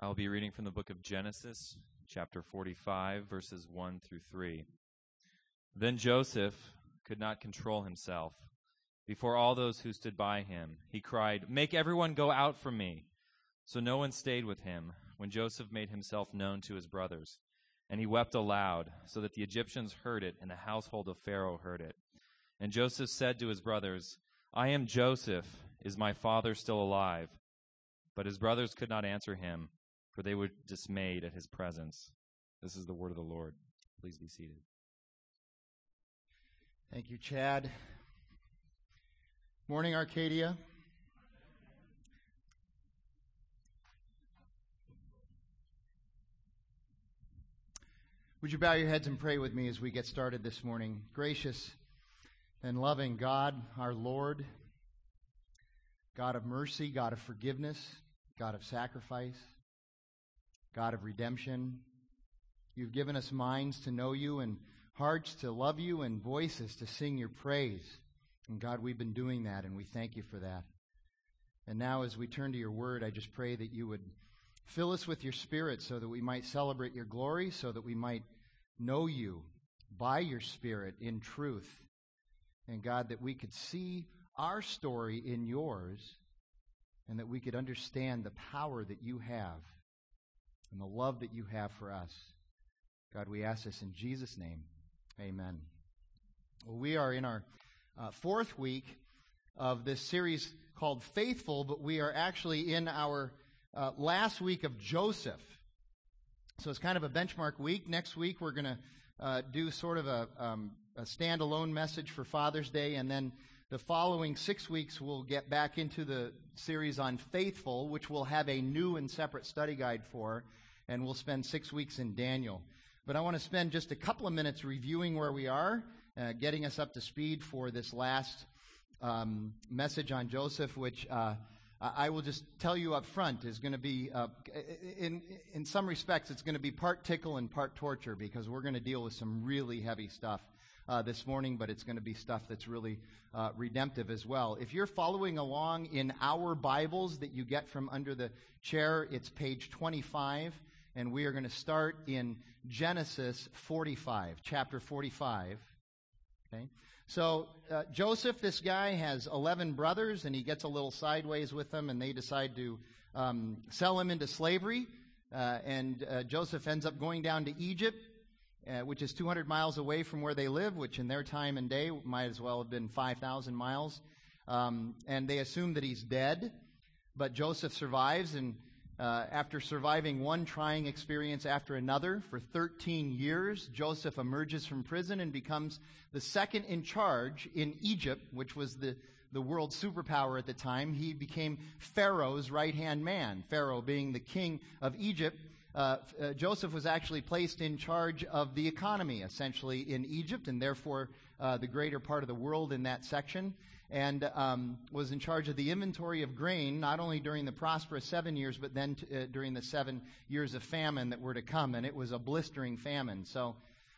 I'll be reading from the book of Genesis, chapter 45, verses 1 through 3. Then Joseph could not control himself. Before all those who stood by him, he cried, Make everyone go out from me. So no one stayed with him when Joseph made himself known to his brothers. And he wept aloud, so that the Egyptians heard it, and the household of Pharaoh heard it. And Joseph said to his brothers, I am Joseph. Is my father still alive? But his brothers could not answer him for they were dismayed at his presence. This is the word of the Lord. Please be seated. Thank you, Chad. Morning, Arcadia. Would you bow your heads and pray with me as we get started this morning? Gracious and loving God, our Lord, God of mercy, God of forgiveness, God of sacrifice. God of redemption. You've given us minds to know you and hearts to love you and voices to sing your praise. And God, we've been doing that, and we thank you for that. And now, as we turn to your word, I just pray that you would fill us with your spirit so that we might celebrate your glory, so that we might know you by your spirit in truth. And God, that we could see our story in yours, and that we could understand the power that you have and the love that you have for us. God, we ask this in Jesus' name. Amen. Well, we are in our uh, fourth week of this series called Faithful, but we are actually in our uh, last week of Joseph. So it's kind of a benchmark week. Next week, we're going to uh, do sort of a, um, a standalone message for Father's Day, and then the following six weeks, we'll get back into the series on faithful, which we'll have a new and separate study guide for, and we'll spend six weeks in Daniel. But I want to spend just a couple of minutes reviewing where we are, uh, getting us up to speed for this last um, message on Joseph, which uh, I will just tell you up front is going to be, uh, in, in some respects, it's going to be part tickle and part torture because we're going to deal with some really heavy stuff uh, this morning, but it's going to be stuff that's really uh, redemptive as well. If you're following along in our Bibles that you get from under the chair, it's page 25, and we are going to start in Genesis 45, chapter 45. Okay? So, uh, Joseph, this guy, has 11 brothers, and he gets a little sideways with them, and they decide to um, sell him into slavery. Uh, and uh, Joseph ends up going down to Egypt uh, which is 200 miles away from where they live, which in their time and day might as well have been 5,000 miles. Um, and they assume that he's dead, but Joseph survives, and uh, after surviving one trying experience after another for 13 years, Joseph emerges from prison and becomes the second in charge in Egypt, which was the, the world superpower at the time. He became Pharaoh's right hand man, Pharaoh being the king of Egypt uh, uh, Joseph was actually placed in charge of the economy, essentially, in Egypt, and therefore uh, the greater part of the world in that section, and um, was in charge of the inventory of grain, not only during the prosperous seven years, but then t- uh, during the seven years of famine that were to come, and it was a blistering famine. So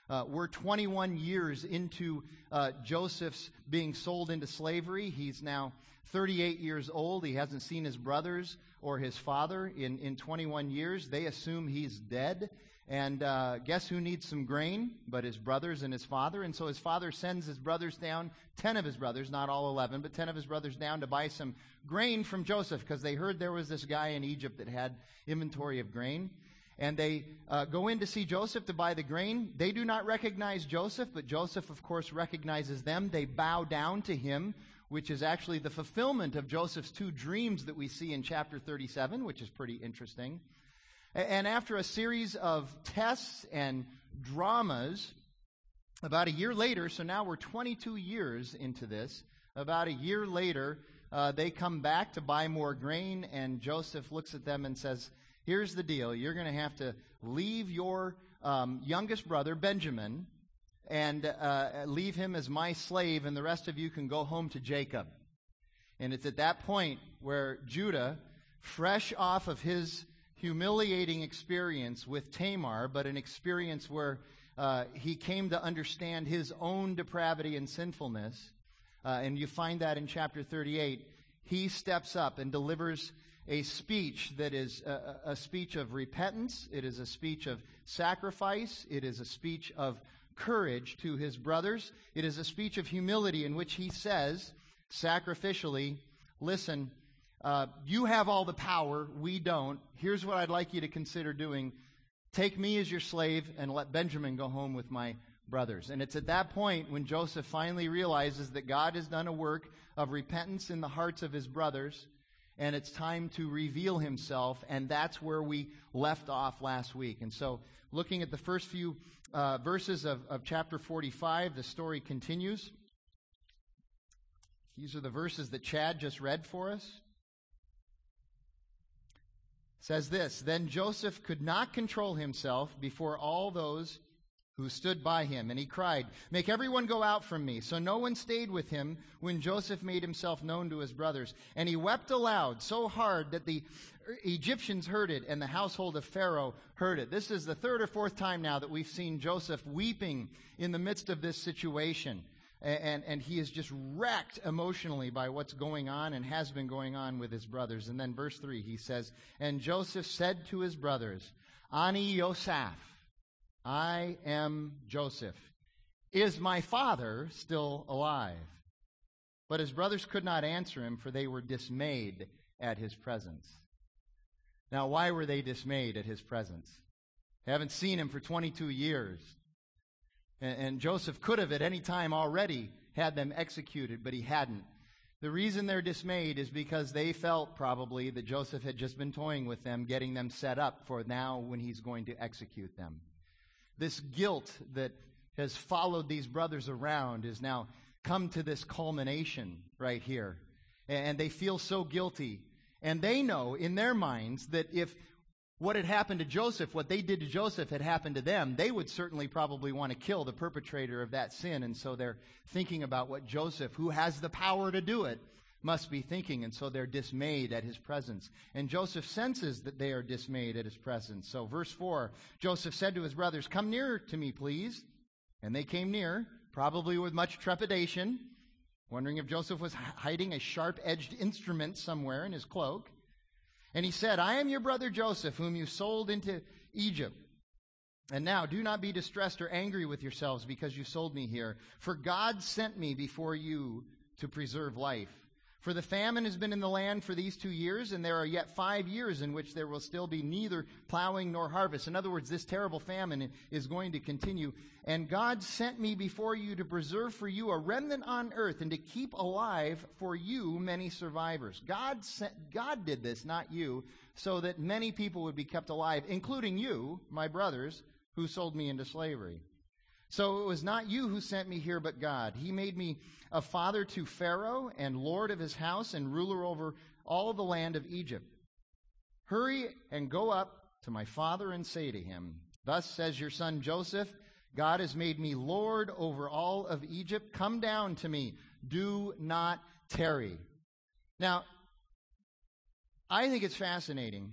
uh, we're 21 years into uh, Joseph's being sold into slavery. He's now 38 years old. He hasn't seen his brothers or his father in, in 21 years. They assume he's dead. And uh, guess who needs some grain? But his brothers and his father. And so his father sends his brothers down, 10 of his brothers, not all 11, but 10 of his brothers down to buy some grain from Joseph because they heard there was this guy in Egypt that had inventory of grain. And they uh, go in to see Joseph to buy the grain. They do not recognize Joseph, but Joseph, of course, recognizes them. They bow down to him which is actually the fulfillment of Joseph's two dreams that we see in chapter 37, which is pretty interesting. And after a series of tests and dramas, about a year later, so now we're 22 years into this, about a year later, uh, they come back to buy more grain, and Joseph looks at them and says, Here's the deal. You're going to have to leave your um, youngest brother, Benjamin, and uh, leave him as my slave, and the rest of you can go home to Jacob. And it's at that point where Judah, fresh off of his humiliating experience with Tamar, but an experience where uh, he came to understand his own depravity and sinfulness, uh, and you find that in chapter 38, he steps up and delivers a speech that is a, a, speech of repentance, it is a speech of sacrifice, it is a speech of courage to his brothers, it is a speech of humility in which he says, sacrificially, Listen, uh, you have all the power, we don't. Here's what I'd like you to consider doing take me as your slave and let Benjamin go home with my brothers. And it's at that point when Joseph finally realizes that God has done a work of repentance in the hearts of his brothers, and it's time to reveal himself, and that's where we left off last week. And so, looking at the first few uh, verses of, of chapter 45, the story continues. These are the verses that Chad just read for us. It says this Then Joseph could not control himself before all those who stood by him. And he cried, Make everyone go out from me. So no one stayed with him when Joseph made himself known to his brothers. And he wept aloud so hard that the Egyptians heard it and the household of Pharaoh heard it. This is the third or fourth time now that we've seen Joseph weeping in the midst of this situation. And, and he is just wrecked emotionally by what's going on and has been going on with his brothers. And then verse 3, he says, And Joseph said to his brothers, Ani Yosef, I am Joseph. Is my father still alive? But his brothers could not answer him, for they were dismayed at his presence. Now, why were they dismayed at his presence? They haven't seen him for 22 years. And, and Joseph could have at any time already had them executed, but he hadn't. The reason they're dismayed is because they felt probably that Joseph had just been toying with them, getting them set up for now when he's going to execute them. This guilt that has followed these brothers around is now come to this culmination right here. And they feel so guilty. And they know in their minds that if what had happened to Joseph, what they did to Joseph had happened to them, they would certainly probably want to kill the perpetrator of that sin. And so they're thinking about what Joseph, who has the power to do it, must be thinking, and so they're dismayed at his presence. And Joseph senses that they are dismayed at his presence. So, verse 4 Joseph said to his brothers, Come nearer to me, please. And they came near, probably with much trepidation, wondering if Joseph was hiding a sharp edged instrument somewhere in his cloak. And he said, I am your brother Joseph, whom you sold into Egypt. And now do not be distressed or angry with yourselves because you sold me here, for God sent me before you to preserve life. For the famine has been in the land for these two years, and there are yet five years in which there will still be neither plowing nor harvest. In other words, this terrible famine is going to continue. And God sent me before you to preserve for you a remnant on earth and to keep alive for you many survivors. God, sent, God did this, not you, so that many people would be kept alive, including you, my brothers, who sold me into slavery. So it was not you who sent me here, but God. He made me a father to Pharaoh and lord of his house and ruler over all the land of Egypt. Hurry and go up to my father and say to him, Thus says your son Joseph, God has made me lord over all of Egypt. Come down to me. Do not tarry. Now, I think it's fascinating.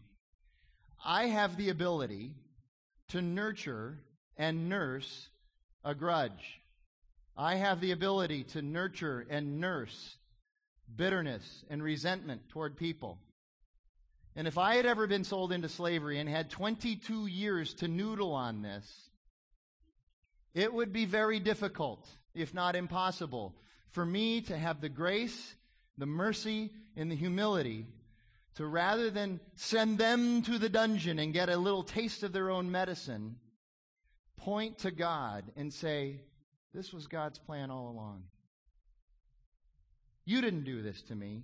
I have the ability to nurture and nurse a grudge. I have the ability to nurture and nurse bitterness and resentment toward people. And if I had ever been sold into slavery and had 22 years to noodle on this, it would be very difficult, if not impossible, for me to have the grace, the mercy, and the humility to rather than send them to the dungeon and get a little taste of their own medicine, point to God and say, This was God's plan all along. You didn't do this to me.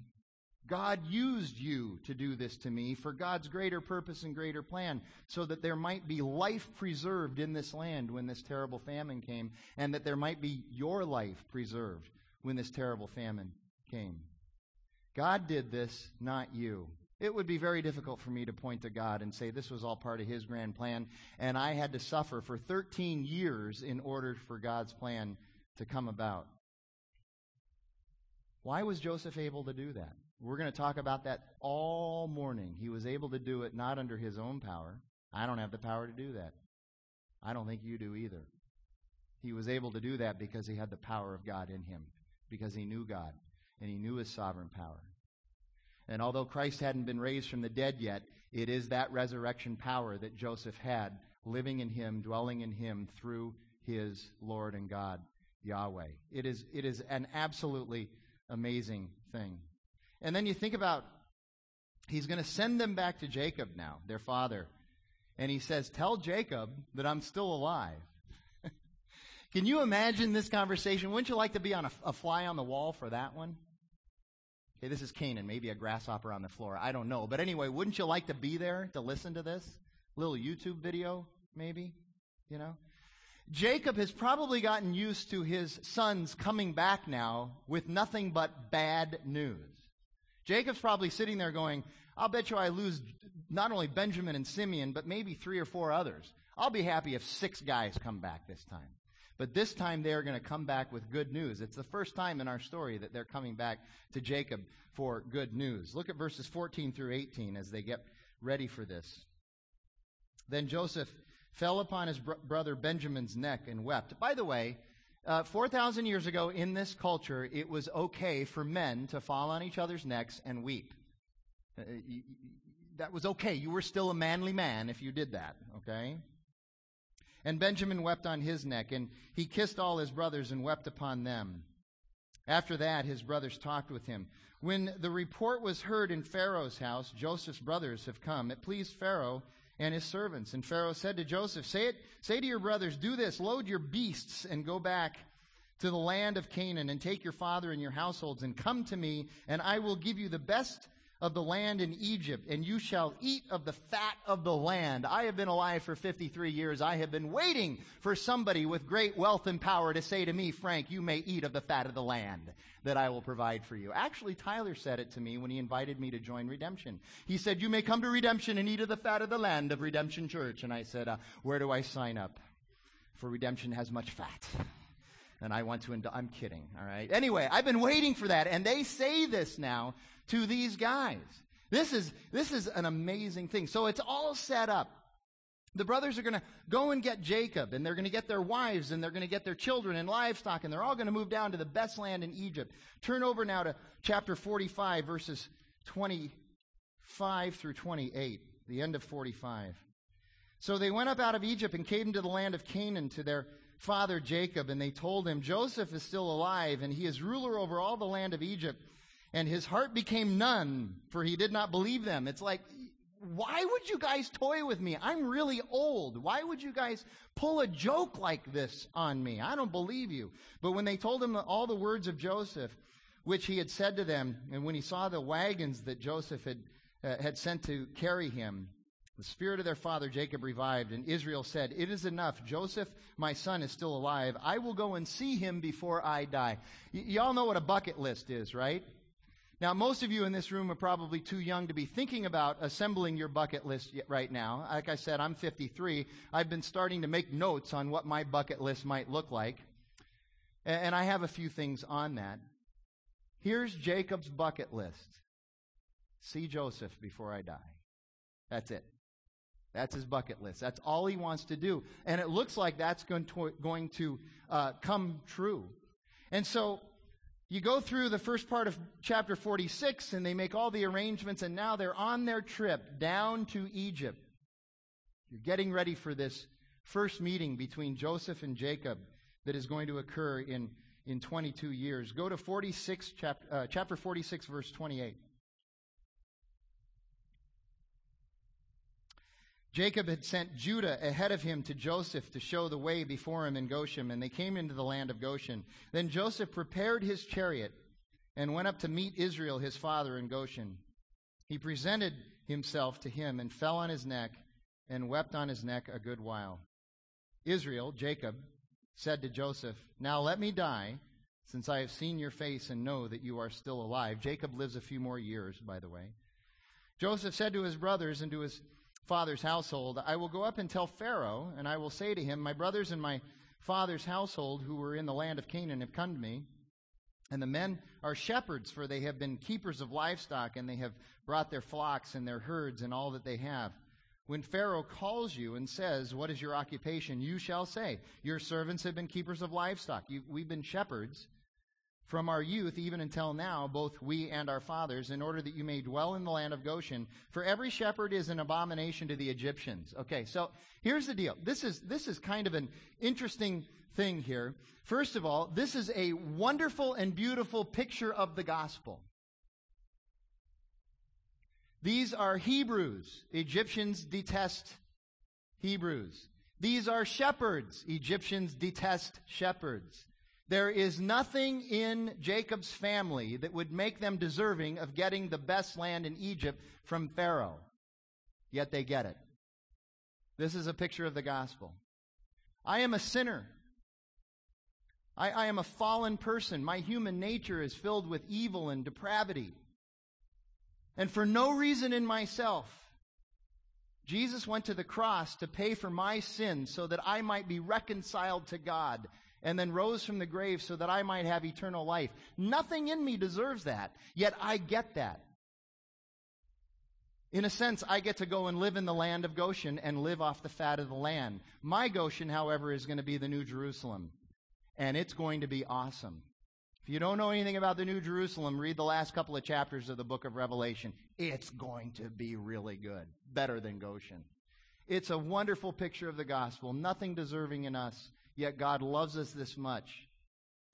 God used you to do this to me for God's greater purpose and greater plan, so that there might be life preserved in this land when this terrible famine came, and that there might be your life preserved when this terrible famine came. God did this, not you. It would be very difficult for me to point to God and say this was all part of His grand plan, and I had to suffer for 13 years in order for God's plan to come about. Why was Joseph able to do that? We're going to talk about that all morning. He was able to do it not under his own power. I don't have the power to do that. I don't think you do either. He was able to do that because he had the power of God in him, because he knew God and he knew his sovereign power. And although Christ hadn't been raised from the dead yet, it is that resurrection power that Joseph had living in him, dwelling in him through his Lord and God, Yahweh. It is, it is an absolutely amazing thing. And then you think about, he's going to send them back to Jacob now, their father. And he says, Tell Jacob that I'm still alive. Can you imagine this conversation? Wouldn't you like to be on a, a fly on the wall for that one? Okay, this is Canaan, maybe a grasshopper on the floor. I don't know. But anyway, wouldn't you like to be there to listen to this? Little YouTube video, maybe? You know? Jacob has probably gotten used to his sons coming back now with nothing but bad news. Jacob's probably sitting there going, I'll bet you I lose not only Benjamin and Simeon, but maybe three or four others. I'll be happy if six guys come back this time. But this time they are going to come back with good news. It's the first time in our story that they're coming back to Jacob for good news. Look at verses 14 through 18 as they get ready for this. Then Joseph fell upon his br- brother Benjamin's neck and wept. By the way, uh, 4,000 years ago in this culture, it was okay for men to fall on each other's necks and weep. Uh, that was okay. You were still a manly man if you did that, okay? And Benjamin wept on his neck, and he kissed all his brothers and wept upon them. After that, his brothers talked with him. When the report was heard in Pharaoh's house, Joseph's brothers have come. It pleased Pharaoh and his servants. And Pharaoh said to Joseph, Say it, say to your brothers, do this, load your beasts and go back to the land of Canaan and take your father and your households and come to me, and I will give you the best of the land in Egypt, and you shall eat of the fat of the land. I have been alive for 53 years. I have been waiting for somebody with great wealth and power to say to me, Frank, you may eat of the fat of the land that I will provide for you. Actually, Tyler said it to me when he invited me to join Redemption. He said, You may come to Redemption and eat of the fat of the land of Redemption Church. And I said, uh, Where do I sign up? For Redemption has much fat and I want to. I'm kidding. All right. Anyway, I've been waiting for that, and they say this now to these guys. This is this is an amazing thing. So it's all set up. The brothers are going to go and get Jacob, and they're going to get their wives, and they're going to get their children and livestock, and they're all going to move down to the best land in Egypt. Turn over now to chapter 45, verses 25 through 28, the end of 45. So they went up out of Egypt and came to the land of Canaan to their father Jacob, and they told him, Joseph is still alive, and he is ruler over all the land of Egypt. And his heart became none, for he did not believe them. It's like, why would you guys toy with me? I'm really old. Why would you guys pull a joke like this on me? I don't believe you. But when they told him all the words of Joseph, which he had said to them, and when he saw the wagons that Joseph had, uh, had sent to carry him, the spirit of their father Jacob revived, and Israel said, It is enough. Joseph, my son, is still alive. I will go and see him before I die. Y- y'all know what a bucket list is, right? Now, most of you in this room are probably too young to be thinking about assembling your bucket list right now. Like I said, I'm 53. I've been starting to make notes on what my bucket list might look like. And I have a few things on that. Here's Jacob's bucket list see Joseph before I die. That's it. That's his bucket list. That's all he wants to do. And it looks like that's going to, going to uh, come true. And so you go through the first part of chapter 46, and they make all the arrangements, and now they're on their trip down to Egypt. You're getting ready for this first meeting between Joseph and Jacob that is going to occur in, in 22 years. Go to 46, chapter, uh, chapter 46, verse 28. Jacob had sent Judah ahead of him to Joseph to show the way before him in Goshen, and they came into the land of Goshen. Then Joseph prepared his chariot and went up to meet Israel his father in Goshen. He presented himself to him and fell on his neck and wept on his neck a good while. Israel, Jacob, said to Joseph, Now let me die, since I have seen your face and know that you are still alive. Jacob lives a few more years, by the way. Joseph said to his brothers and to his father's household, I will go up and tell Pharaoh, and I will say to him, My brothers and my father's household who were in the land of Canaan have come to me. And the men are shepherds, for they have been keepers of livestock, and they have brought their flocks and their herds and all that they have. When Pharaoh calls you and says, What is your occupation? you shall say, Your servants have been keepers of livestock. You, we've been shepherds. From our youth even until now, both we and our fathers, in order that you may dwell in the land of Goshen. For every shepherd is an abomination to the Egyptians. Okay, so here's the deal. This is, this is kind of an interesting thing here. First of all, this is a wonderful and beautiful picture of the gospel. These are Hebrews. Egyptians detest Hebrews. These are shepherds. Egyptians detest shepherds. There is nothing in Jacob's family that would make them deserving of getting the best land in Egypt from Pharaoh. Yet they get it. This is a picture of the gospel. I am a sinner. I, I, am a fallen person. My human nature is filled with evil and depravity. And for no reason in myself, Jesus went to the cross to pay for my sins so that I might be reconciled to God and then rose from the grave so that I might have eternal life. Nothing in me deserves that, yet I get that. In a sense, I get to go and live in the land of Goshen and live off the fat of the land. My Goshen, however, is going to be the New Jerusalem, and it's going to be awesome. If you don't know anything about the New Jerusalem, read the last couple of chapters of the book of Revelation. It's going to be really good, better than Goshen. It's a wonderful picture of the gospel, nothing deserving in us, Yet God loves us this much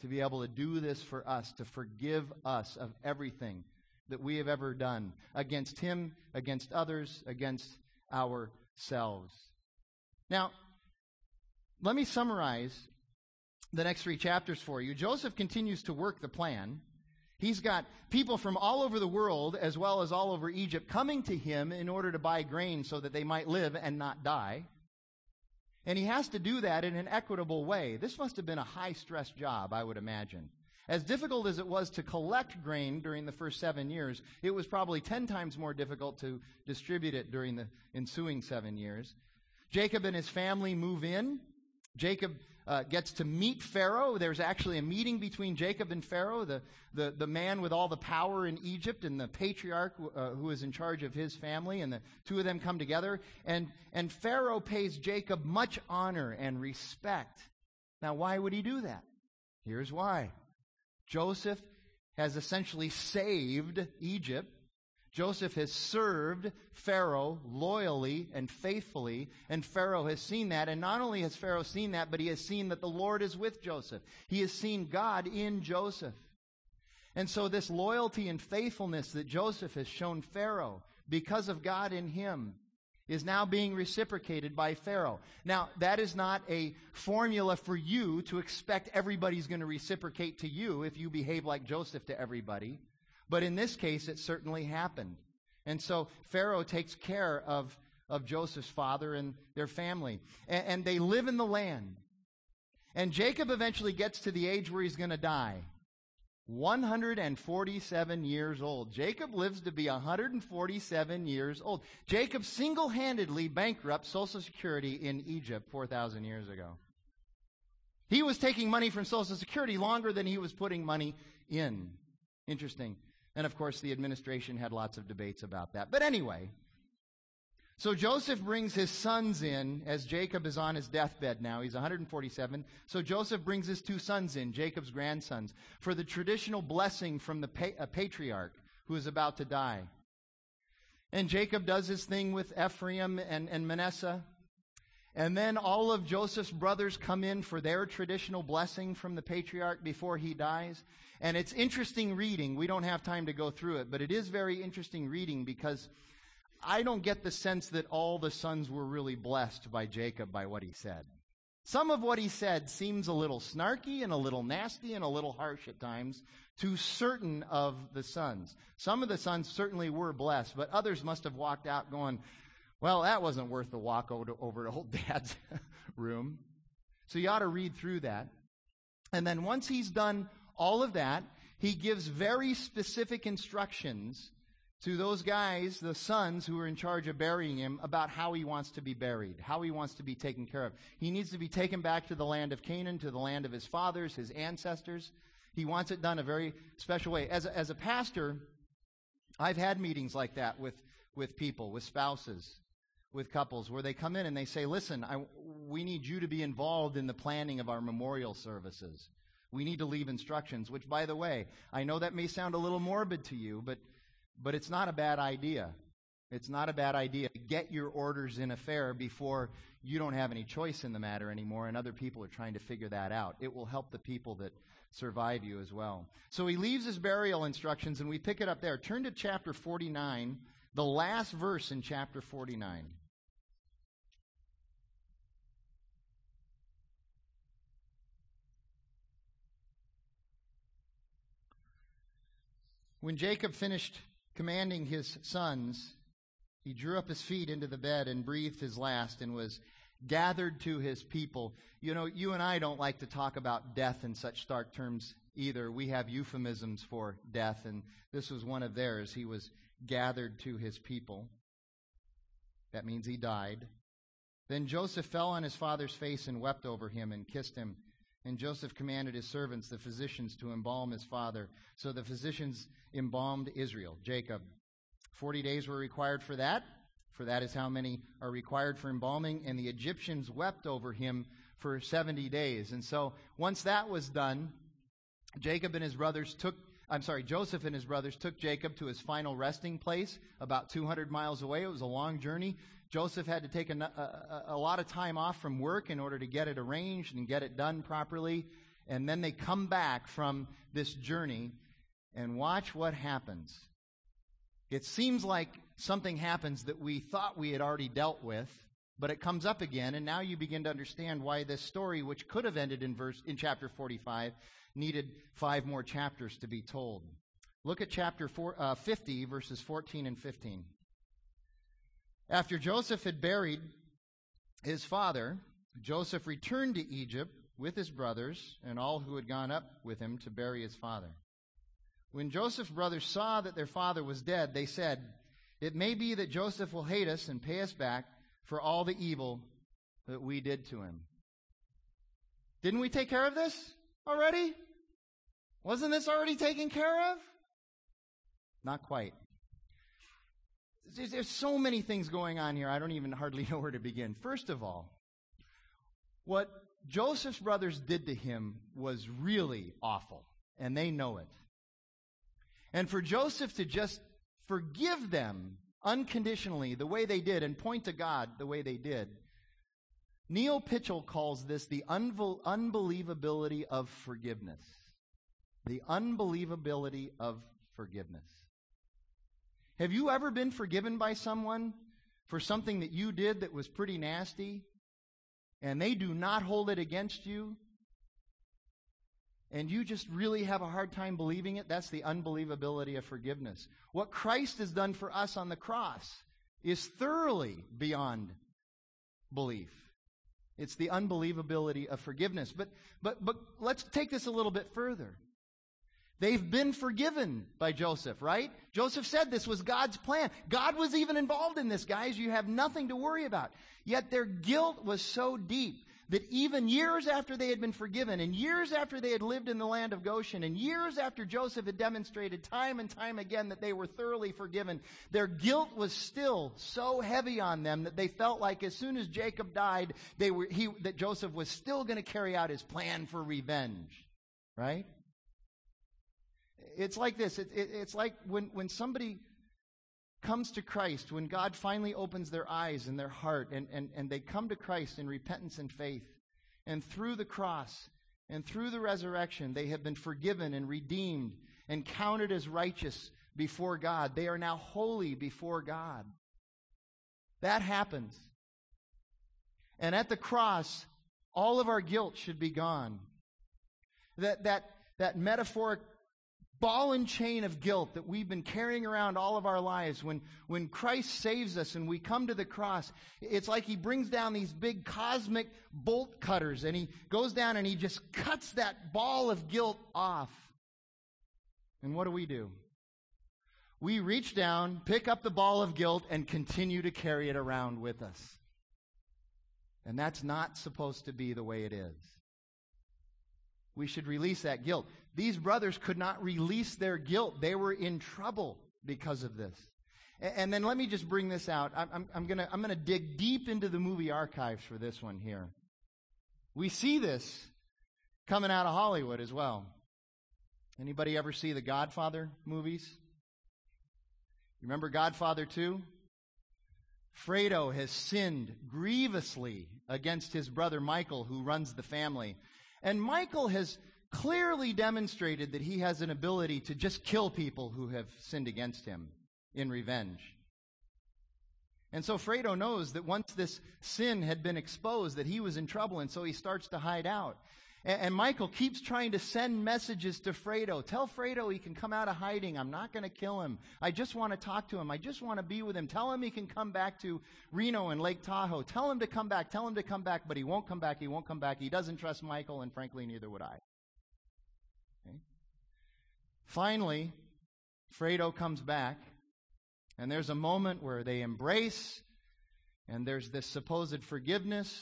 to be able to do this for us, to forgive us of everything that we have ever done against Him, against others, against ourselves. Now, let me summarize the next three chapters for you. Joseph continues to work the plan. He's got people from all over the world, as well as all over Egypt, coming to him in order to buy grain so that they might live and not die. And he has to do that in an equitable way. This must have been a high stress job, I would imagine. As difficult as it was to collect grain during the first seven years, it was probably ten times more difficult to distribute it during the ensuing seven years. Jacob and his family move in. Jacob uh, gets to meet Pharaoh. There's actually a meeting between Jacob and Pharaoh, the, the, the man with all the power in Egypt and the patriarch uh, who is in charge of his family, and the two of them come together. And, and Pharaoh pays Jacob much honor and respect. Now, why would he do that? Here's why Joseph has essentially saved Egypt Joseph has served Pharaoh loyally and faithfully, and Pharaoh has seen that. And not only has Pharaoh seen that, but he has seen that the Lord is with Joseph. He has seen God in Joseph. And so, this loyalty and faithfulness that Joseph has shown Pharaoh because of God in him is now being reciprocated by Pharaoh. Now, that is not a formula for you to expect everybody's going to reciprocate to you if you behave like Joseph to everybody. But in this case, it certainly happened. And so Pharaoh takes care of, of Joseph's father and their family. And, and they live in the land. And Jacob eventually gets to the age where he's going to die. 147 years old. Jacob lives to be 147 years old. Jacob single handedly bankrupts Social Security in Egypt 4,000 years ago. He was taking money from Social Security longer than he was putting money in. Interesting. And of course, the administration had lots of debates about that. But anyway, so Joseph brings his sons in as Jacob is on his deathbed now. He's 147. So Joseph brings his two sons in, Jacob's grandsons, for the traditional blessing from the pa- patriarch who is about to die. And Jacob does his thing with Ephraim and, and Manasseh. And then all of Joseph's brothers come in for their traditional blessing from the patriarch before he dies. And it's interesting reading. We don't have time to go through it, but it is very interesting reading because I don't get the sense that all the sons were really blessed by Jacob by what he said. Some of what he said seems a little snarky and a little nasty and a little harsh at times to certain of the sons. Some of the sons certainly were blessed, but others must have walked out going, well, that wasn't worth the walk over to, old dad's room. So you ought to read through that. And then once he's done all of that, he gives very specific instructions to those guys, the sons who are in charge of burying him, about how he wants to be buried, how he wants to be taken care of. He needs to be taken back to the land of Canaan, to the land of his fathers, his ancestors. He wants it done a very special way. As a, as a pastor, I've had meetings like that with, with people, with spouses, with couples, where they come in and they say, Listen, I, we need you to be involved in the planning of our memorial services. We need to leave instructions, which, by the way, I know that may sound a little morbid to you, but, but it's not a bad idea. It's not a bad idea. To get your orders in a fair before you don't have any choice in the matter anymore and other people are trying to figure that out. It will help the people that survive you as well. So he leaves his burial instructions and we pick it up there. Turn to chapter 49, the last verse in chapter 49. When Jacob finished commanding his sons, he drew up his feet into the bed and breathed his last and was gathered to his people. You know, you and I don't like to talk about death in such stark terms either. We have euphemisms for death, and this was one of theirs. He was gathered to his people. That means he died. Then Joseph fell on his father's face and wept over him and kissed him. And Joseph commanded his servants, the physicians, to embalm his father. So the physicians embalmed Israel, Jacob. Forty days were required for that, for that is how many are required for embalming. And the Egyptians wept over him for 70 days. And so once that was done, Jacob and his brothers took I'm sorry, Joseph and his brothers took Jacob to his final resting place about 200 miles away. It was a long journey. Joseph had to take a, a, a, lot of time off from work in order to get it arranged and get it done properly. And then they come back from this journey and watch what happens. It seems like something happens that we thought we had already dealt with, but it comes up again, and now you begin to understand why this story, which could have ended in verse in chapter 45, needed five more chapters to be told. Look at chapter four, uh, 50, verses 14 and 15. After Joseph had buried his father, Joseph returned to Egypt with his brothers and all who had gone up with him to bury his father. When Joseph's brothers saw that their father was dead, they said, It may be that Joseph will hate us and pay us back for all the evil that we did to him. Didn't we take care of this already? Wasn't this already taken care of? Not quite. There's so many things going on here, I don't even hardly know where to begin. First of all, what Joseph's brothers did to him was really awful, and they know it. And for Joseph to just forgive them unconditionally the way they did and point to God the way they did, Neil Pitchell calls this the unbelievability of forgiveness. The unbelievability of forgiveness. Have you ever been forgiven by someone for something that you did that was pretty nasty and they do not hold it against you and you just really have a hard time believing it, that's the unbelievability of forgiveness. What Christ has done for us on the cross is thoroughly beyond belief. It's the unbelievability of forgiveness. But, but, but let's take this a little bit further. They've been forgiven by Joseph, right? Joseph said this was God's plan. God was even involved in this, guys. You have nothing to worry about. Yet their guilt was so deep that even years after they had been forgiven, and years after they had lived in the land of Goshen, and years after Joseph had demonstrated time and time again that they were thoroughly forgiven, their guilt was still so heavy on them that they felt like as soon as Jacob died, they were, he, that Joseph was still going to carry out his plan for revenge. Right? It's like this. It, it, it's like when, when somebody comes to Christ, when God finally opens their eyes and their heart, and, and, and they come to Christ in repentance and faith, and through the cross and through the resurrection, they have been forgiven and redeemed and counted as righteous before God. They are now holy before God. That happens. And at the cross, all of our guilt should be gone. That, that, that metaphoric ball and chain of guilt that we've been carrying around all of our lives, when, when Christ saves us and we come to the cross, it's like he brings down these big cosmic bolt cutters and he goes down and he just cuts that ball of guilt off. And what do we do? We reach down, pick up the ball of guilt, and continue to carry it around with us. And that's not supposed to be the way it is. We should release that guilt. These brothers could not release their guilt. They were in trouble because of this. And then let me just bring this out. I'm, I'm going to I'm to dig deep into the movie archives for this one here. We see this coming out of Hollywood as well. Anybody ever see the Godfather movies? Remember Godfather 2? Fredo has sinned grievously against his brother Michael, who runs the family. And Michael has clearly demonstrated that he has an ability to just kill people who have sinned against him in revenge. And so Fredo knows that once this sin had been exposed, that he was in trouble, and so he starts to hide out. And, and Michael keeps trying to send messages to Fredo. Tell Fredo he can come out of hiding. I'm not going to kill him. I just want to talk to him. I just want to be with him. Tell him he can come back to Reno and Lake Tahoe. Tell him to come back. Tell him to come back, but he won't come back. He won't come back. He doesn't trust Michael, and frankly, neither would I. Finally, Fredo comes back and there's a moment where they embrace, and there's this supposed forgiveness.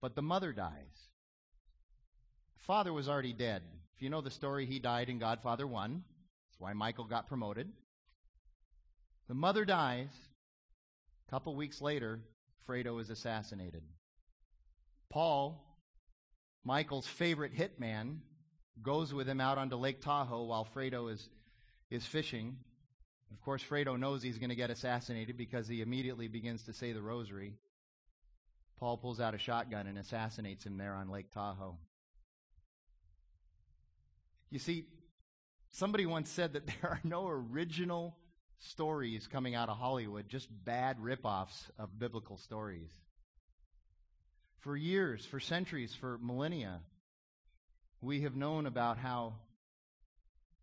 But the mother dies. Father was already dead. If you know the story, he died in Godfather 1. That's why Michael got promoted. The mother dies. A couple weeks later, Fredo is assassinated. Paul, Michael's favorite hitman, goes with him out onto Lake Tahoe while Fredo is, is fishing. Of course, Fredo knows he's going to get assassinated because he immediately begins to say the rosary. Paul pulls out a shotgun and assassinates him there on Lake Tahoe. You see, somebody once said that there are no original stories coming out of Hollywood, just bad ripoffs of biblical stories. For years, for centuries, for millennia, we have known about how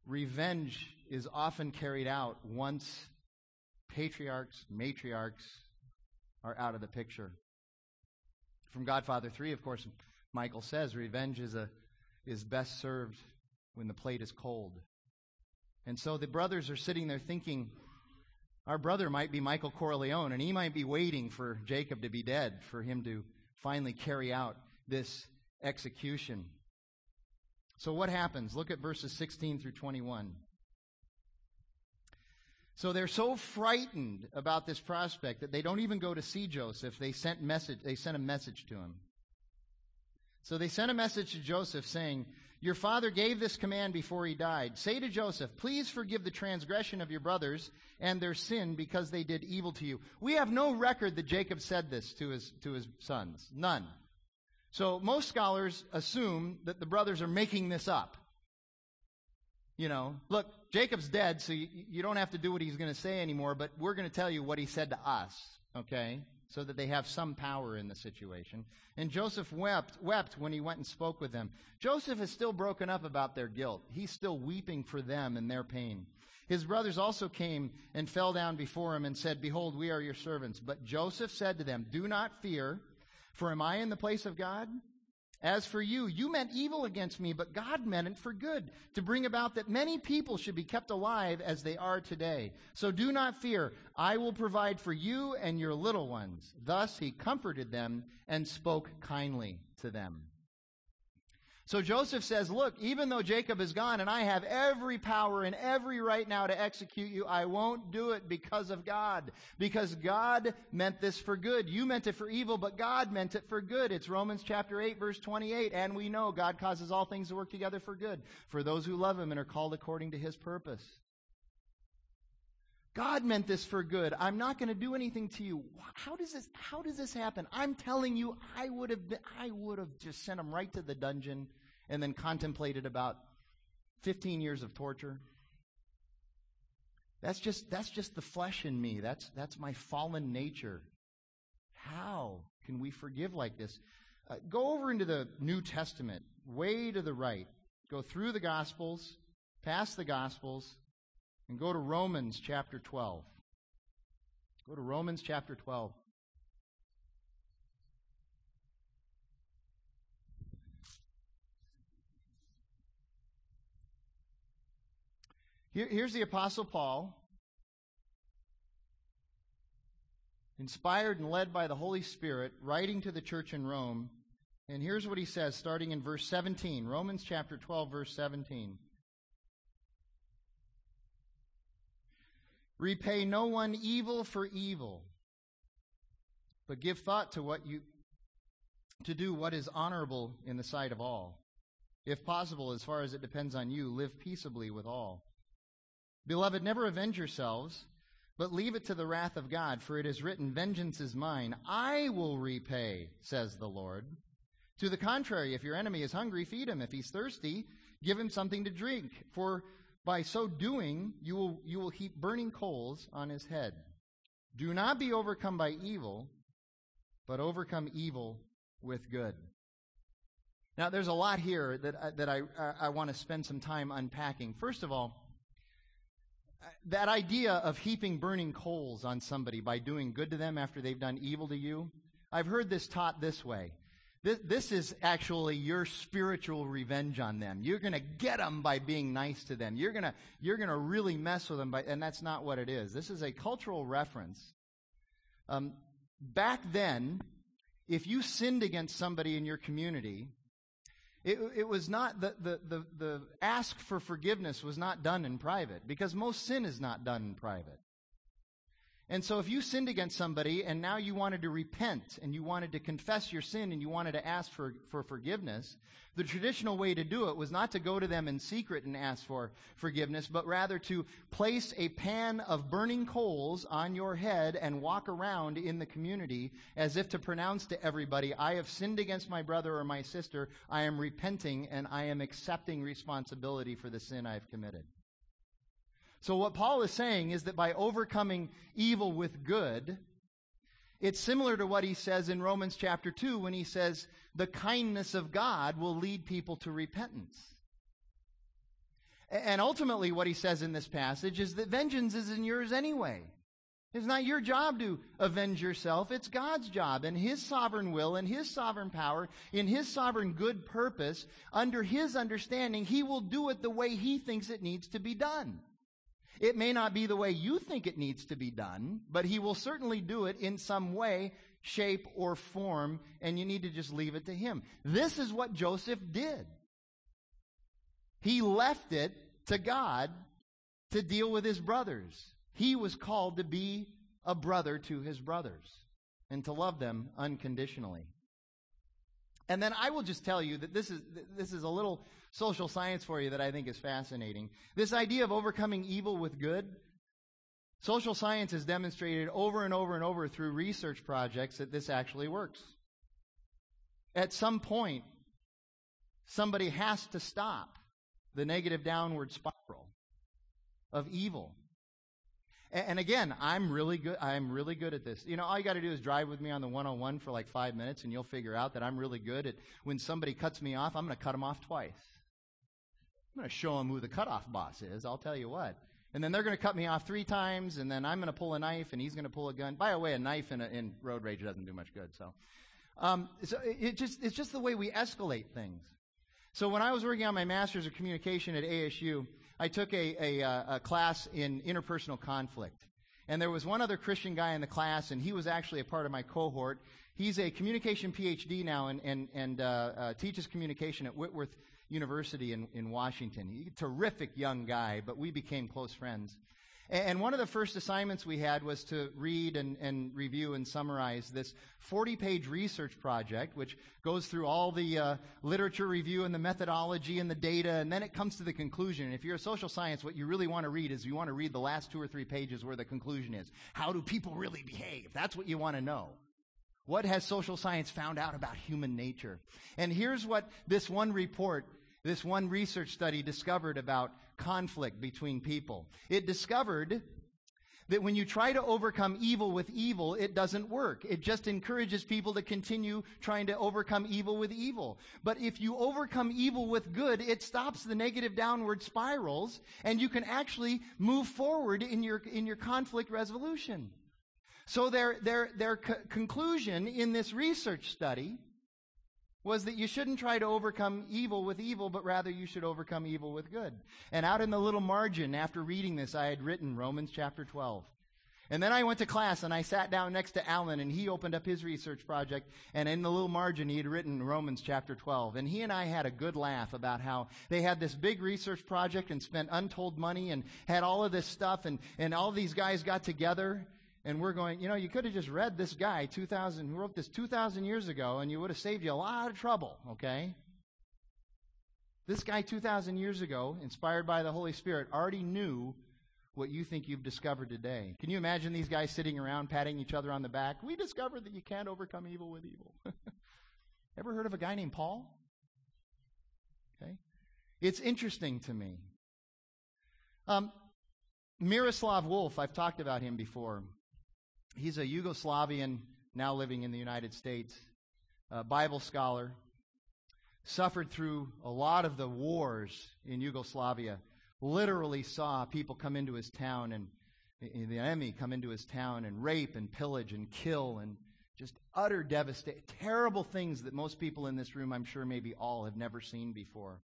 revenge is often carried out once patriarchs, matriarchs are out of the picture. From Godfather 3, of course, Michael says revenge is, a, is best served when the plate is cold. And so the brothers are sitting there thinking, our brother might be Michael Corleone, and he might be waiting for Jacob to be dead for him to finally carry out this execution. So, what happens? Look at verses 16 through 21. So they're so frightened about this prospect that they don't even go to see Joseph. They sent message they sent a message to him. So they sent a message to Joseph saying, Your father gave this command before he died. Say to Joseph, Please forgive the transgression of your brothers and their sin because they did evil to you. We have no record that Jacob said this to his to his sons. None. So most scholars assume that the brothers are making this up. You know, look, Jacob's dead, so you, you don't have to do what he's going to say anymore, but we're going to tell you what he said to us, okay? So that they have some power in the situation. And Joseph wept, wept when he went and spoke with them. Joseph is still broken up about their guilt. He's still weeping for them and their pain. His brothers also came and fell down before him and said, Behold, we are your servants. But Joseph said to them, Do not fear, for am I in the place of God? As for you, you meant evil against me, but God meant it for good, to bring about that many people should be kept alive as they are today. So do not fear. I will provide for you and your little ones. Thus he comforted them and spoke kindly to them. So Joseph says, Look, even though Jacob is gone and I have every power and every right now to execute you, I won't do it because of God. Because God meant this for good. You meant it for evil, but God meant it for good. It's Romans chapter 8, verse 28. And we know God causes all things to work together for good for those who love him and are called according to his purpose. God meant this for good. I'm not going to do anything to you. How does this, how does this happen? I'm telling you, I would have, been, I would have just sent him right to the dungeon and then contemplated about 15 years of torture. That's just, that's just the flesh in me. That's, that's my fallen nature. How can we forgive like this? Uh, go over into the New Testament, way to the right. Go through the Gospels, past the Gospels, and go to Romans chapter 12. Go to Romans chapter 12. Here, here's the Apostle Paul, inspired and led by the Holy Spirit, writing to the church in Rome. And here's what he says, starting in verse 17. Romans chapter 12, verse 17. Repay no one evil for evil, but give thought to what you to do what is honorable in the sight of all. If possible, as far as it depends on you, live peaceably with all. Beloved, never avenge yourselves, but leave it to the wrath of God, for it is written, Vengeance is mine, I will repay, says the Lord. To the contrary, if your enemy is hungry, feed him. If he's thirsty, give him something to drink, for by so doing, you will, you will heap burning coals on his head. Do not be overcome by evil, but overcome evil with good. Now, there's a lot here that, uh, that I, I, I want to spend some time unpacking. First of all, uh, that idea of heaping burning coals on somebody by doing good to them after they've done evil to you, I've heard this taught this way. This, this is actually your spiritual revenge on them. You're going to get them by being nice to them. You're going to you're going to really mess with them, by, and that's not what it is. This is a cultural reference. Um, back then, if you sinned against somebody in your community, it, it was not the, the, the, the ask for forgiveness was not done in private because most sin is not done in private. And so if you sinned against somebody and now you wanted to repent and you wanted to confess your sin and you wanted to ask for, for forgiveness, the traditional way to do it was not to go to them in secret and ask for forgiveness, but rather to place a pan of burning coals on your head and walk around in the community as if to pronounce to everybody, I have sinned against my brother or my sister, I am repenting and I am accepting responsibility for the sin I've committed. So, what Paul is saying is that by overcoming evil with good, it's similar to what he says in Romans chapter 2 when he says, the kindness of God will lead people to repentance. And ultimately, what he says in this passage is that vengeance isn't yours anyway. It's not your job to avenge yourself. It's God's job and His sovereign will and His sovereign power, in His sovereign good purpose, under His understanding, He will do it the way He thinks it needs to be done. It may not be the way you think it needs to be done, but he will certainly do it in some way, shape, or form, and you need to just leave it to him. This is what Joseph did. He left it to God to deal with his brothers. He was called to be a brother to his brothers and to love them unconditionally. And then I will just tell you that this is, this is a little social science for you that I think is fascinating. This idea of overcoming evil with good, social science has demonstrated over and over and over through research projects that this actually works. At some point, somebody has to stop the negative downward spiral of evil and again, I'm really good. I'm really good at this. You know, all you got to do is drive with me on the 101 for like five minutes, and you'll figure out that I'm really good at when somebody cuts me off. I'm going to cut them off twice. I'm going to show them who the cutoff boss is. I'll tell you what. And then they're going to cut me off three times, and then I'm going to pull a knife, and he's going to pull a gun. By the way, a knife in, a, in road rage doesn't do much good. So, um, so it just it's just the way we escalate things. So when I was working on my master's of communication at ASU, I took a, a, uh, a class in interpersonal conflict. And there was one other Christian guy in the class, and he was actually a part of my cohort. He's a communication PhD now and, and, and uh, uh, teaches communication at Whitworth University in, in Washington. Terrific young guy, but we became close friends. And one of the first assignments we had was to read and, and review and summarize this 40 page research project, which goes through all the uh, literature review and the methodology and the data, and then it comes to the conclusion. And if you're a social science, what you really want to read is you want to read the last two or three pages where the conclusion is. How do people really behave? That's what you want to know. What has social science found out about human nature? And here's what this one report this one research study discovered about conflict between people. It discovered that when you try to overcome evil with evil, it doesn't work. It just encourages people to continue trying to overcome evil with evil. But if you overcome evil with good, it stops the negative downward spirals and you can actually move forward in your, in your conflict resolution. So their, their, their co- conclusion in this research study was that you shouldn't try to overcome evil with evil, but rather you should overcome evil with good. And out in the little margin, after reading this, I had written Romans chapter 12. And then I went to class and I sat down next to Alan and he opened up his research project and in the little margin he had written Romans chapter 12. And he and I had a good laugh about how they had this big research project and spent untold money and had all of this stuff and, and all these guys got together And we're going, you know, you could have just read this guy 2000 who wrote this 2000 years ago and you would have saved you a lot of trouble, okay? This guy 2,000 years ago, inspired by the Holy Spirit, already knew what you think you've discovered today. Can you imagine these guys sitting around patting each other on the back? We discovered that you can't overcome evil with evil. Ever heard of a guy named Paul? Okay. It's interesting to me. Um, Miroslav Volf, I've talked about him before. He's a Yugoslavian now living in the United States, Bible scholar, suffered through a lot of the wars in Yugoslavia, literally saw people come into his town and the enemy come into his town and rape and pillage and kill and just utter devastation, terrible things that most people in this room, I'm sure maybe all, have never seen before.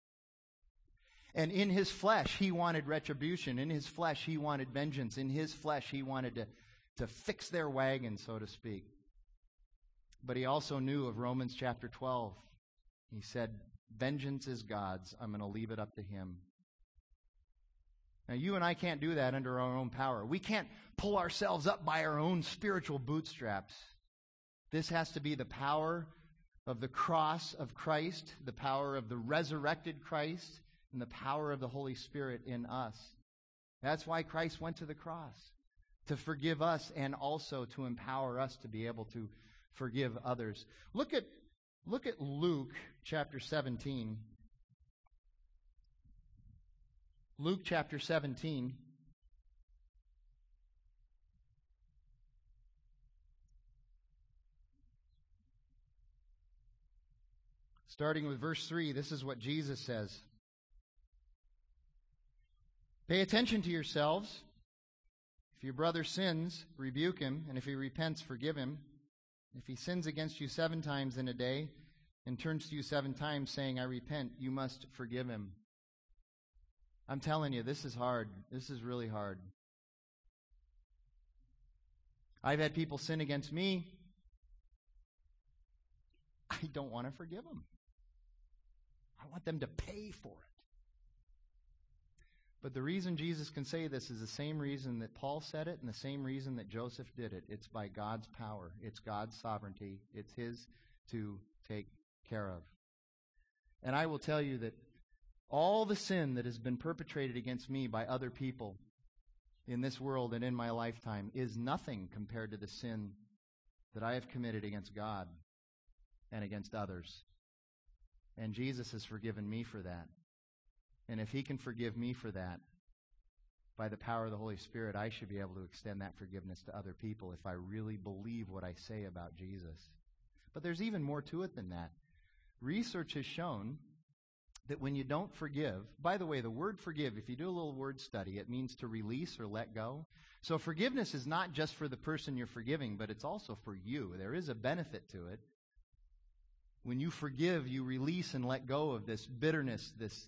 And in his flesh, he wanted retribution. In his flesh, he wanted vengeance. In his flesh, he wanted to, to fix their wagon, so to speak. But he also knew of Romans chapter 12 he said, Vengeance is God's. I'm going to leave it up to Him. Now, you and I can't do that under our own power. We can't pull ourselves up by our own spiritual bootstraps. This has to be the power of the cross of Christ, the power of the resurrected Christ, and the power of the Holy Spirit in us. That's why Christ went to the cross, to forgive us and also to empower us to be able to forgive others. Look at Look at Luke chapter 17. Luke chapter 17. Starting with verse 3, this is what Jesus says Pay attention to yourselves. If your brother sins, rebuke him, and if he repents, forgive him. If he sins against you seven times in a day and turns to you seven times saying, I repent, you must forgive him. I'm telling you, this is hard. This is really hard. I've had people sin against me. I don't want to forgive them. I want them to pay for it. But the reason Jesus can say this is the same reason that Paul said it and the same reason that Joseph did it. It's by God's power, it's God's sovereignty, it's His to take care of. And I will tell you that all the sin that has been perpetrated against me by other people in this world and in my lifetime is nothing compared to the sin that I have committed against God and against others. And Jesus has forgiven me for that. And if He can forgive me for that, by the power of the Holy Spirit, I should be able to extend that forgiveness to other people if I really believe what I say about Jesus. But there's even more to it than that. Research has shown that when you don't forgive, by the way, the word forgive, if you do a little word study, it means to release or let go. So forgiveness is not just for the person you're forgiving, but it's also for you. There is a benefit to it. When you forgive, you release and let go of this bitterness, this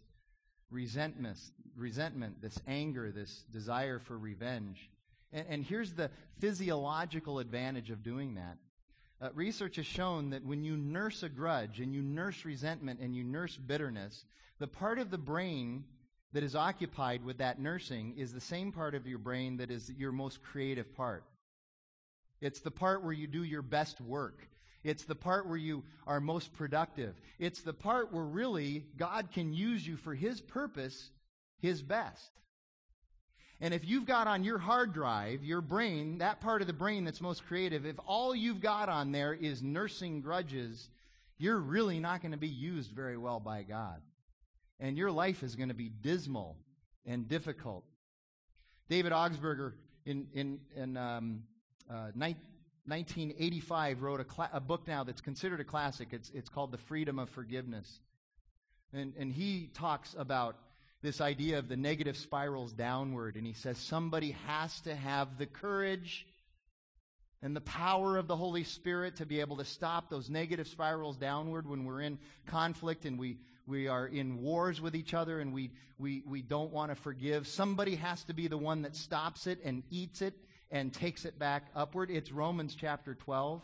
resentment, resentment, this anger, this desire for revenge. And, and here's the physiological advantage of doing that. Uh, research has shown that when you nurse a grudge and you nurse resentment and you nurse bitterness, the part of the brain that is occupied with that nursing is the same part of your brain that is your most creative part. It's the part where you do your best work. It's the part where you are most productive. It's the part where really God can use you for His purpose, His best. And if you've got on your hard drive, your brain, that part of the brain that's most creative, if all you've got on there is nursing grudges, you're really not going to be used very well by God. And your life is going to be dismal and difficult. David Augsburger in, in, in um, uh, 1985 wrote a, cl- a, book now that's considered a classic. It's, it's called The Freedom of Forgiveness. And, and he talks about this idea of the negative spirals downward. And he says somebody has to have the courage and the power of the Holy Spirit to be able to stop those negative spirals downward when we're in conflict and we, we are in wars with each other and we, we, we don't want to forgive. Somebody has to be the one that stops it and eats it and takes it back upward. It's Romans chapter 12.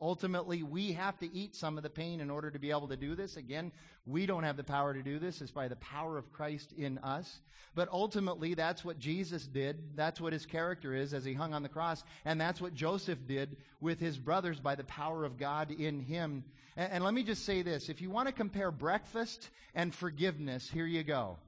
Ultimately, we have to eat some of the pain in order to be able to do this. Again, we don't have the power to do this. It's by the power of Christ in us. But ultimately, that's what Jesus did. That's what his character is as he hung on the cross. And that's what Joseph did with his brothers by the power of God in him. And, and let me just say this. If you want to compare breakfast and forgiveness, here you go.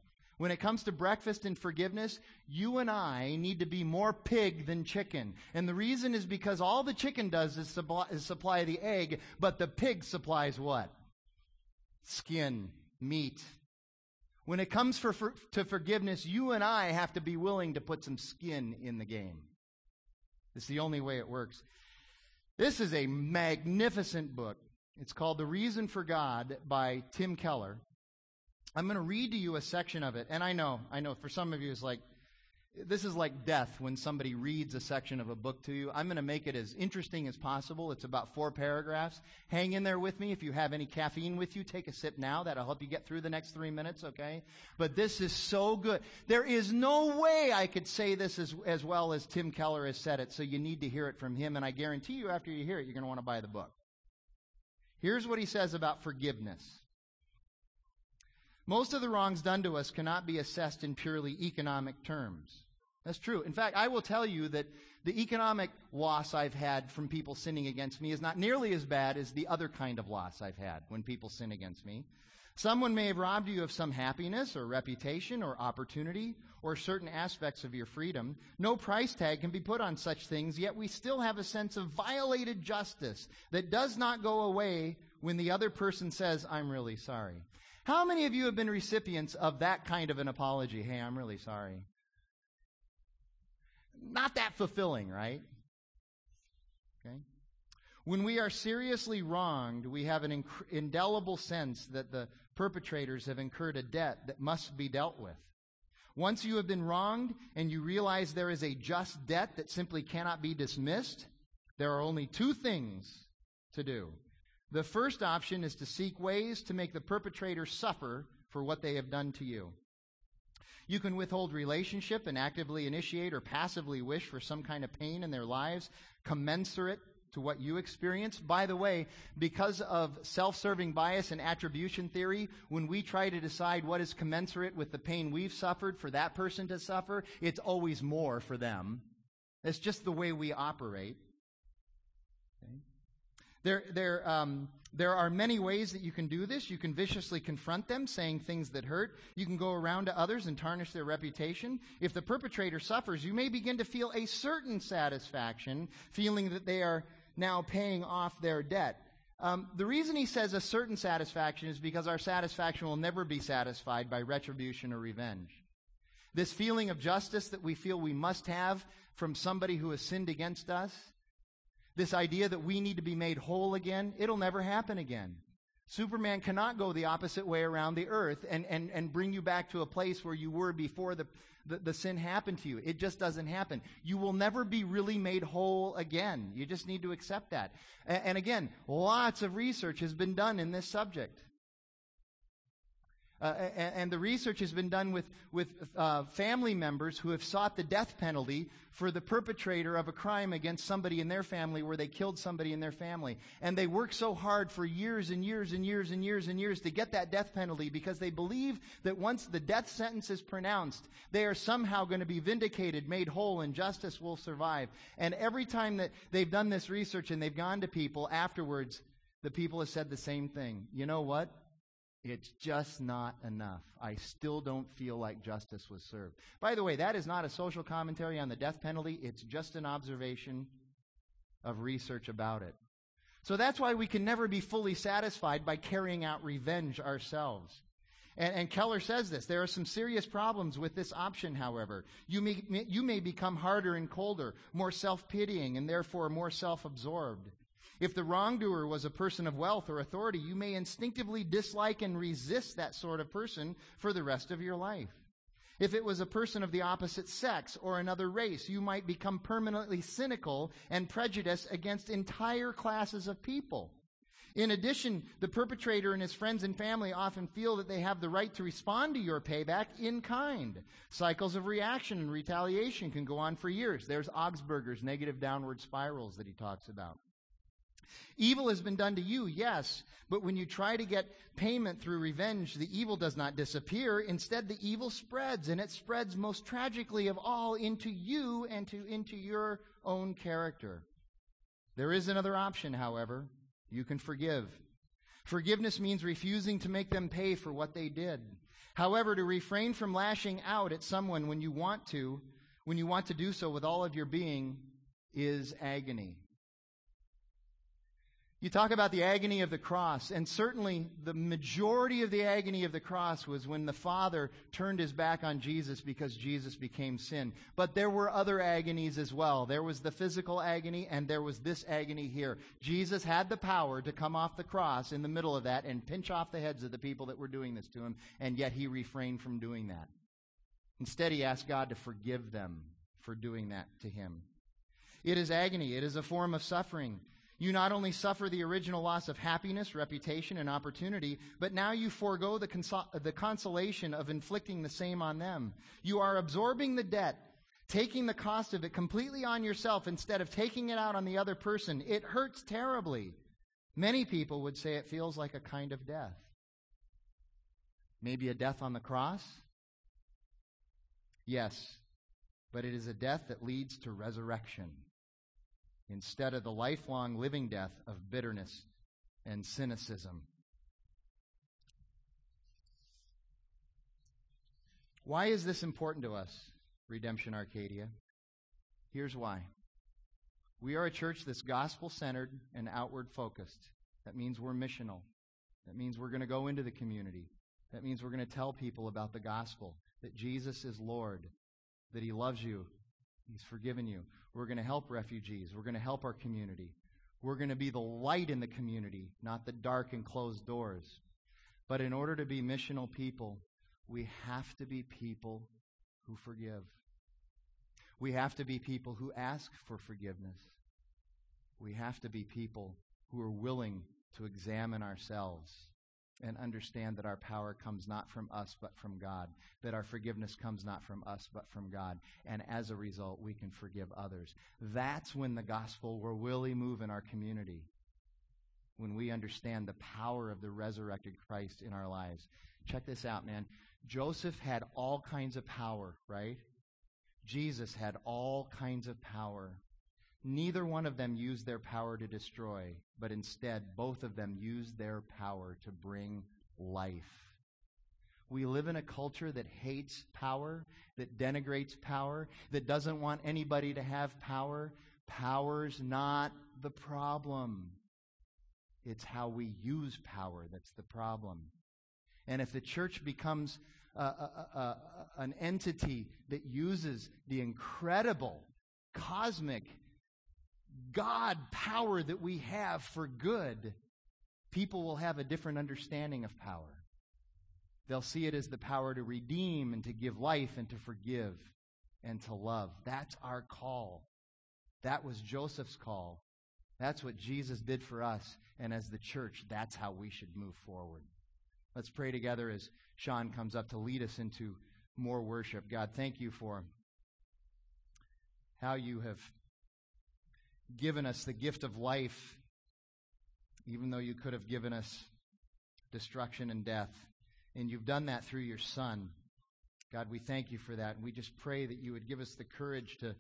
When it comes to breakfast and forgiveness, you and I need to be more pig than chicken. And the reason is because all the chicken does is supply, is supply the egg, but the pig supplies what? Skin, meat. When it comes for, for, to forgiveness, you and I have to be willing to put some skin in the game. It's the only way it works. This is a magnificent book. It's called The Reason for God by Tim Keller. I'm going to read to you a section of it. And I know, I know, for some of you, it's like, this is like death when somebody reads a section of a book to you. I'm going to make it as interesting as possible. It's about four paragraphs. Hang in there with me. If you have any caffeine with you, take a sip now. That'll help you get through the next three minutes, okay? But this is so good. There is no way I could say this as, as well as Tim Keller has said it, so you need to hear it from him. And I guarantee you, after you hear it, you're going to want to buy the book. Here's what he says about forgiveness. Most of the wrongs done to us cannot be assessed in purely economic terms. That's true. In fact, I will tell you that the economic loss I've had from people sinning against me is not nearly as bad as the other kind of loss I've had when people sin against me. Someone may have robbed you of some happiness or reputation or opportunity or certain aspects of your freedom. No price tag can be put on such things, yet we still have a sense of violated justice that does not go away when the other person says, I'm really sorry. How many of you have been recipients of that kind of an apology? Hey, I'm really sorry. Not that fulfilling, right? Okay. When we are seriously wronged, we have an inc- indelible sense that the perpetrators have incurred a debt that must be dealt with. Once you have been wronged and you realize there is a just debt that simply cannot be dismissed, there are only two things to do. The first option is to seek ways to make the perpetrator suffer for what they have done to you. You can withhold relationship and actively initiate or passively wish for some kind of pain in their lives commensurate to what you experience. By the way, because of self serving bias and attribution theory, when we try to decide what is commensurate with the pain we've suffered for that person to suffer, it's always more for them. It's just the way we operate. There, there, um, there are many ways that you can do this. You can viciously confront them, saying things that hurt. You can go around to others and tarnish their reputation. If the perpetrator suffers, you may begin to feel a certain satisfaction, feeling that they are now paying off their debt. Um, the reason he says a certain satisfaction is because our satisfaction will never be satisfied by retribution or revenge. This feeling of justice that we feel we must have from somebody who has sinned against us, this idea that we need to be made whole again, it'll never happen again. Superman cannot go the opposite way around the earth and, and, and bring you back to a place where you were before the, the, the, sin happened to you. It just doesn't happen. You will never be really made whole again. You just need to accept that. And, and again, lots of research has been done in this subject. Uh, and, and, the research has been done with, with uh, family members who have sought the death penalty for the perpetrator of a crime against somebody in their family where they killed somebody in their family. And they work so hard for years and years and years and years and years to get that death penalty because they believe that once the death sentence is pronounced, they are somehow going to be vindicated, made whole, and justice will survive. And every time that they've done this research and they've gone to people afterwards, the people have said the same thing. You know what? It's just not enough. I still don't feel like justice was served. By the way, that is not a social commentary on the death penalty. It's just an observation of research about it. So that's why we can never be fully satisfied by carrying out revenge ourselves. And, and, Keller says this. There are some serious problems with this option, however. You may, you may become harder and colder, more self pitying, and therefore more self absorbed. If the wrongdoer was a person of wealth or authority, you may instinctively dislike and resist that sort of person for the rest of your life. If it was a person of the opposite sex or another race, you might become permanently cynical and prejudiced against entire classes of people. In addition, the perpetrator and his friends and family often feel that they have the right to respond to your payback in kind. Cycles of reaction and retaliation can go on for years. There's Augsburger's negative downward spirals that he talks about. Evil has been done to you, yes, but when you try to get payment through revenge, the evil does not disappear. Instead, the evil spreads, and it spreads most tragically of all into you and to, into your own character. There is another option, however. You can forgive. Forgiveness means refusing to make them pay for what they did. However, to refrain from lashing out at someone when you want to, when you want to do so with all of your being, is agony. You talk about the agony of the cross, and certainly the majority of the agony of the cross was when the Father turned his back on Jesus because Jesus became sin. But there were other agonies as well. There was the physical agony, and there was this agony here. Jesus had the power to come off the cross in the middle of that and pinch off the heads of the people that were doing this to him, and yet he refrained from doing that. Instead, he asked God to forgive them for doing that to him. It is agony, it is a form of suffering. You not only suffer the original loss of happiness, reputation, and opportunity, but now you forego the, consol- the consolation of inflicting the same on them. You are absorbing the debt, taking the cost of it completely on yourself instead of taking it out on the other person. It hurts terribly. Many people would say it feels like a kind of death. Maybe a death on the cross? Yes, but it is a death that leads to resurrection instead of the lifelong living death of bitterness and cynicism. Why is this important to us, Redemption Arcadia? Here's why. We are a church that's gospel centered and outward focused. That means we're missional. That means we're going to go into the community. That means we're going to tell people about the gospel, that Jesus is Lord, that He loves you, He's forgiven you. We're going to help refugees. We're going to help our community. We're going to be the light in the community, not the dark and closed doors. But in order to be missional people, we have to be people who forgive. We have to be people who ask for forgiveness. We have to be people who are willing to examine ourselves and understand that our power comes not from us but from God, that our forgiveness comes not from us but from God, and as a result, we can forgive others. That's when the gospel will really move in our community, when we understand the power of the resurrected Christ in our lives. Check this out, man. Joseph had all kinds of power, right? Jesus had all kinds of power. Neither one of them used their power to destroy, but instead, both of them used their power to bring life. We live in a culture that hates power, that denigrates power, that doesn't want anybody to have power. Power's not the problem. It's how we use power that's the problem. And if the church becomes a, a, a, an entity that uses the incredible, cosmic, God power that we have for good, people will have a different understanding of power. They'll see it as the power to redeem and to give life and to forgive and to love. That's our call. That was Joseph's call. That's what Jesus did for us. And as the church, that's how we should move forward. Let's pray together as Sean comes up to lead us into more worship. God, thank you for how you have given us the gift of life, even though you could have given us destruction and death. And you've done that through your Son. God, we thank you for that. And we just pray that you would give us the courage to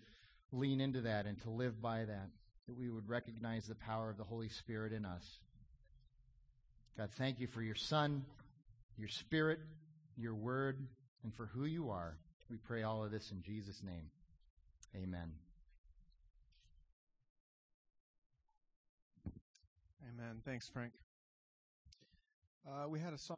lean into that and to live by that, that we would recognize the power of the Holy Spirit in us. God, thank you for your Son, your Spirit, your Word, and for who you are. We pray all of this in Jesus' name. Amen. Amen. Thanks, Frank. Uh, we had a song.